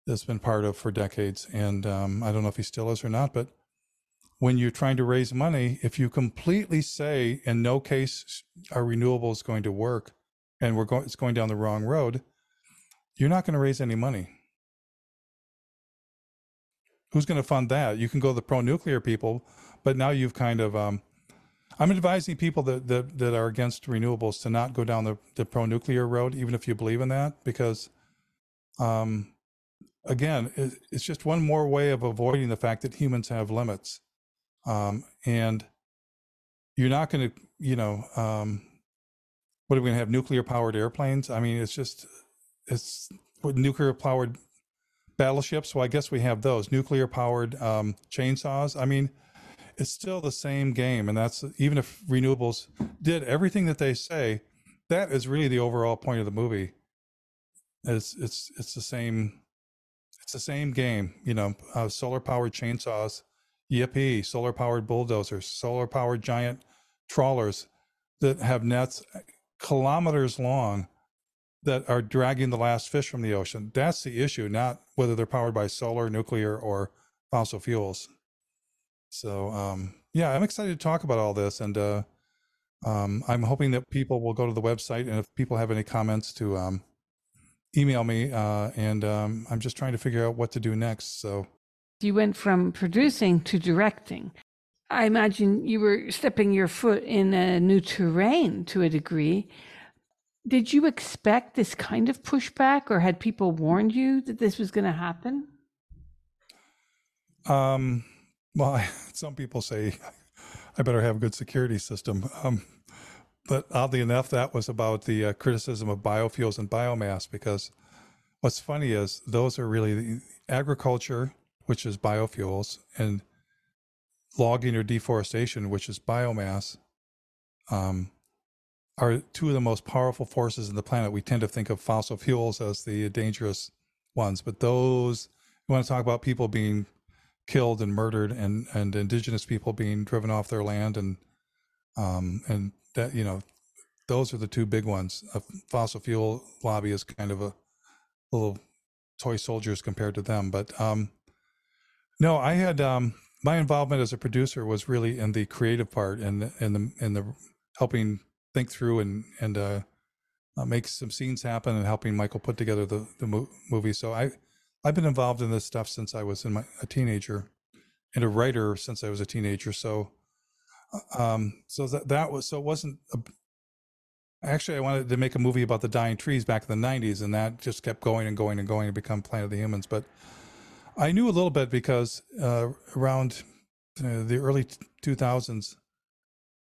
has been part of for decades. And um, I don't know if he still is or not, but when you're trying to raise money, if you completely say in no case are renewables going to work and we're going it's going down the wrong road, you're not going to raise any money. Who's going to fund that? You can go to the pro-nuclear people, but now you've kind of um, I'm advising people that, that, that are against renewables to not go down the, the pro-nuclear road, even if you believe in that, because um, again, it, it's just one more way of avoiding the fact that humans have limits. Um, and you're not going to, you know, um, what are we going to have nuclear powered airplanes? I mean, it's just, it's with nuclear powered battleships. Well, I guess we have those nuclear powered um, chainsaws. I mean, it's still the same game. And that's even if renewables did everything that they say, that is really the overall point of the movie. It's, it's, it's the same, it's the same game, you know, uh, solar powered chainsaws yippee, solar powered bulldozers, solar powered giant trawlers that have nets kilometers long that are dragging the last fish from the ocean. That's the issue, not whether they're powered by solar, nuclear, or fossil fuels. So, um, yeah, I'm excited to talk about all this, and uh, um, I'm hoping that people will go to the website, and if people have any comments, to um, email me. Uh, and um, I'm just trying to figure out what to do next. So, you went from producing to directing. I imagine you were stepping your foot in a new terrain to a degree. Did you expect this kind of pushback, or had people warned you that this was going to happen? Um, well, some people say I better have a good security system. Um, but oddly enough, that was about the uh, criticism of biofuels and biomass because what's funny is those are really agriculture which is biofuels, and logging or deforestation, which is biomass, um, are two of the most powerful forces in the planet. We tend to think of fossil fuels as the dangerous ones, but those, you want to talk about people being killed and murdered and, and indigenous people being driven off their land and, um, and that, you know, those are the two big ones. A fossil fuel lobby is kind of a little toy soldiers compared to them, but, um, no, I had um, my involvement as a producer was really in the creative part and in the in the helping think through and and uh, uh, make some scenes happen and helping Michael put together the the mo- movie. So I I've been involved in this stuff since I was in my, a teenager, and a writer since I was a teenager. So uh, um so that that was so it wasn't a, actually I wanted to make a movie about the dying trees back in the 90s and that just kept going and going and going to become Planet of the Humans but I knew a little bit because uh, around uh, the early 2000s,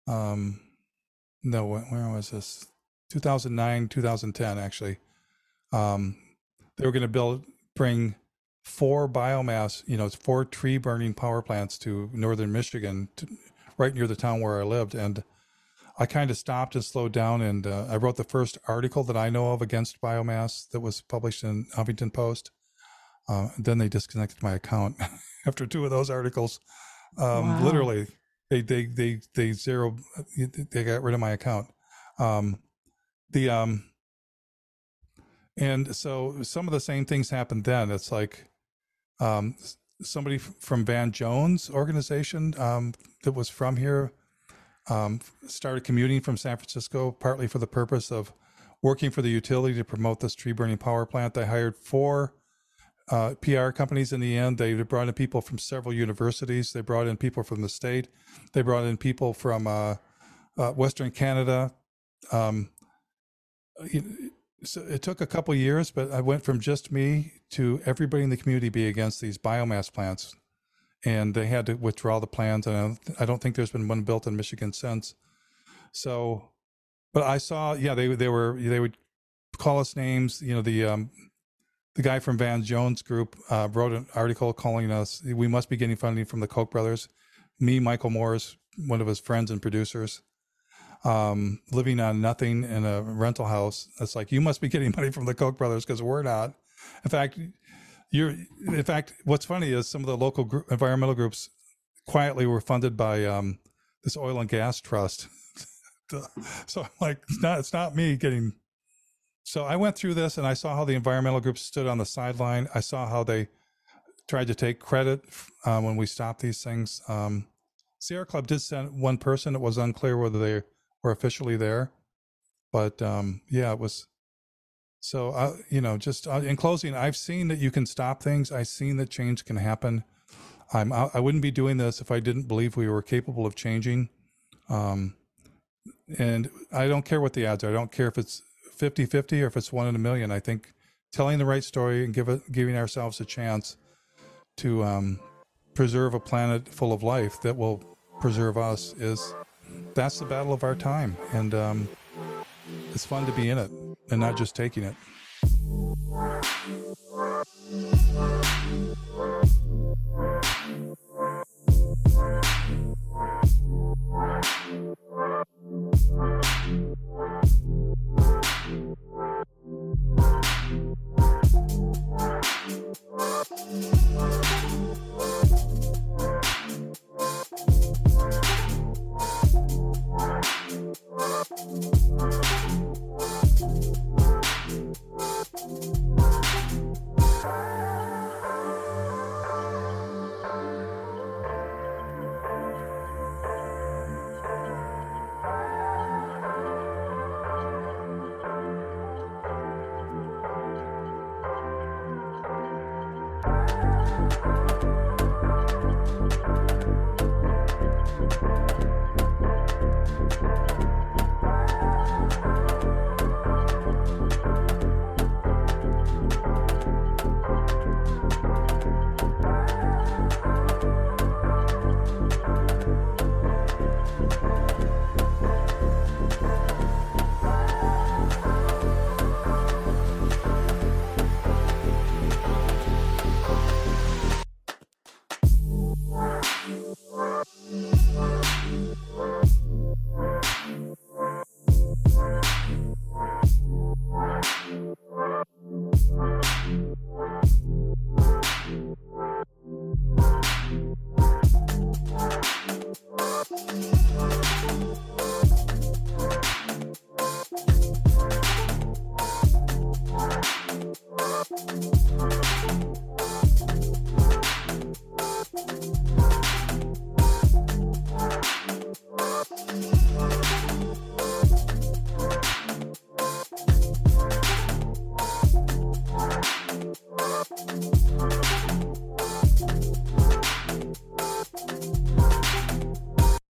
um, no, where was this? 2009, 2010, actually. Um, they were going to build, bring four biomass, you know, four tree burning power plants to northern Michigan, to, right near the town where I lived. And I kind of stopped and slowed down. And uh, I wrote the first article that I know of against biomass that was published in Huffington Post. Uh, then they disconnected my account after two of those articles. Um, wow. Literally, they they they they zero they got rid of my account. Um, the um, and so some of the same things happened then. It's like um, somebody from Van Jones organization um, that was from here um, started commuting from San Francisco partly for the purpose of working for the utility to promote this tree burning power plant. They hired four uh, PR companies in the end. They brought in people from several universities. They brought in people from the state. They brought in people from uh, uh, Western Canada. Um, so it took a couple years, but I went from just me to everybody in the community be against these biomass plants, and they had to withdraw the plans. And I don't think there's been one built in Michigan since. So, but I saw, yeah, they they were they would call us names. You know, the um, the guy from Van Jones Group uh, wrote an article calling us, we must be getting funding from the Koch brothers. Me, Michael Moore's, one of his friends and producers, um, living on nothing in a rental house. It's like, you must be getting money from the Koch brothers because we're not. In fact, you're, in fact, what's funny is some of the local environmental groups quietly were funded by um, this oil and gas trust. so I'm like, it's not, it's not me getting so I went through this and I saw how the environmental groups stood on the sideline. I saw how they tried to take credit uh, when we stopped these things. Um, Sierra Club did send one person. It was unclear whether they were officially there, but um, yeah, it was. So uh, you know, just uh, in closing, I've seen that you can stop things. I've seen that change can happen. I'm I wouldn't be doing this if I didn't believe we were capable of changing. Um, and I don't care what the odds are. I don't care if it's 50-50 or if it's one in a million. I think telling the right story and give giving ourselves a chance to um, preserve a planet full of life that will preserve us is that's the battle of our time. And um, it's fun to be in it and not just taking it.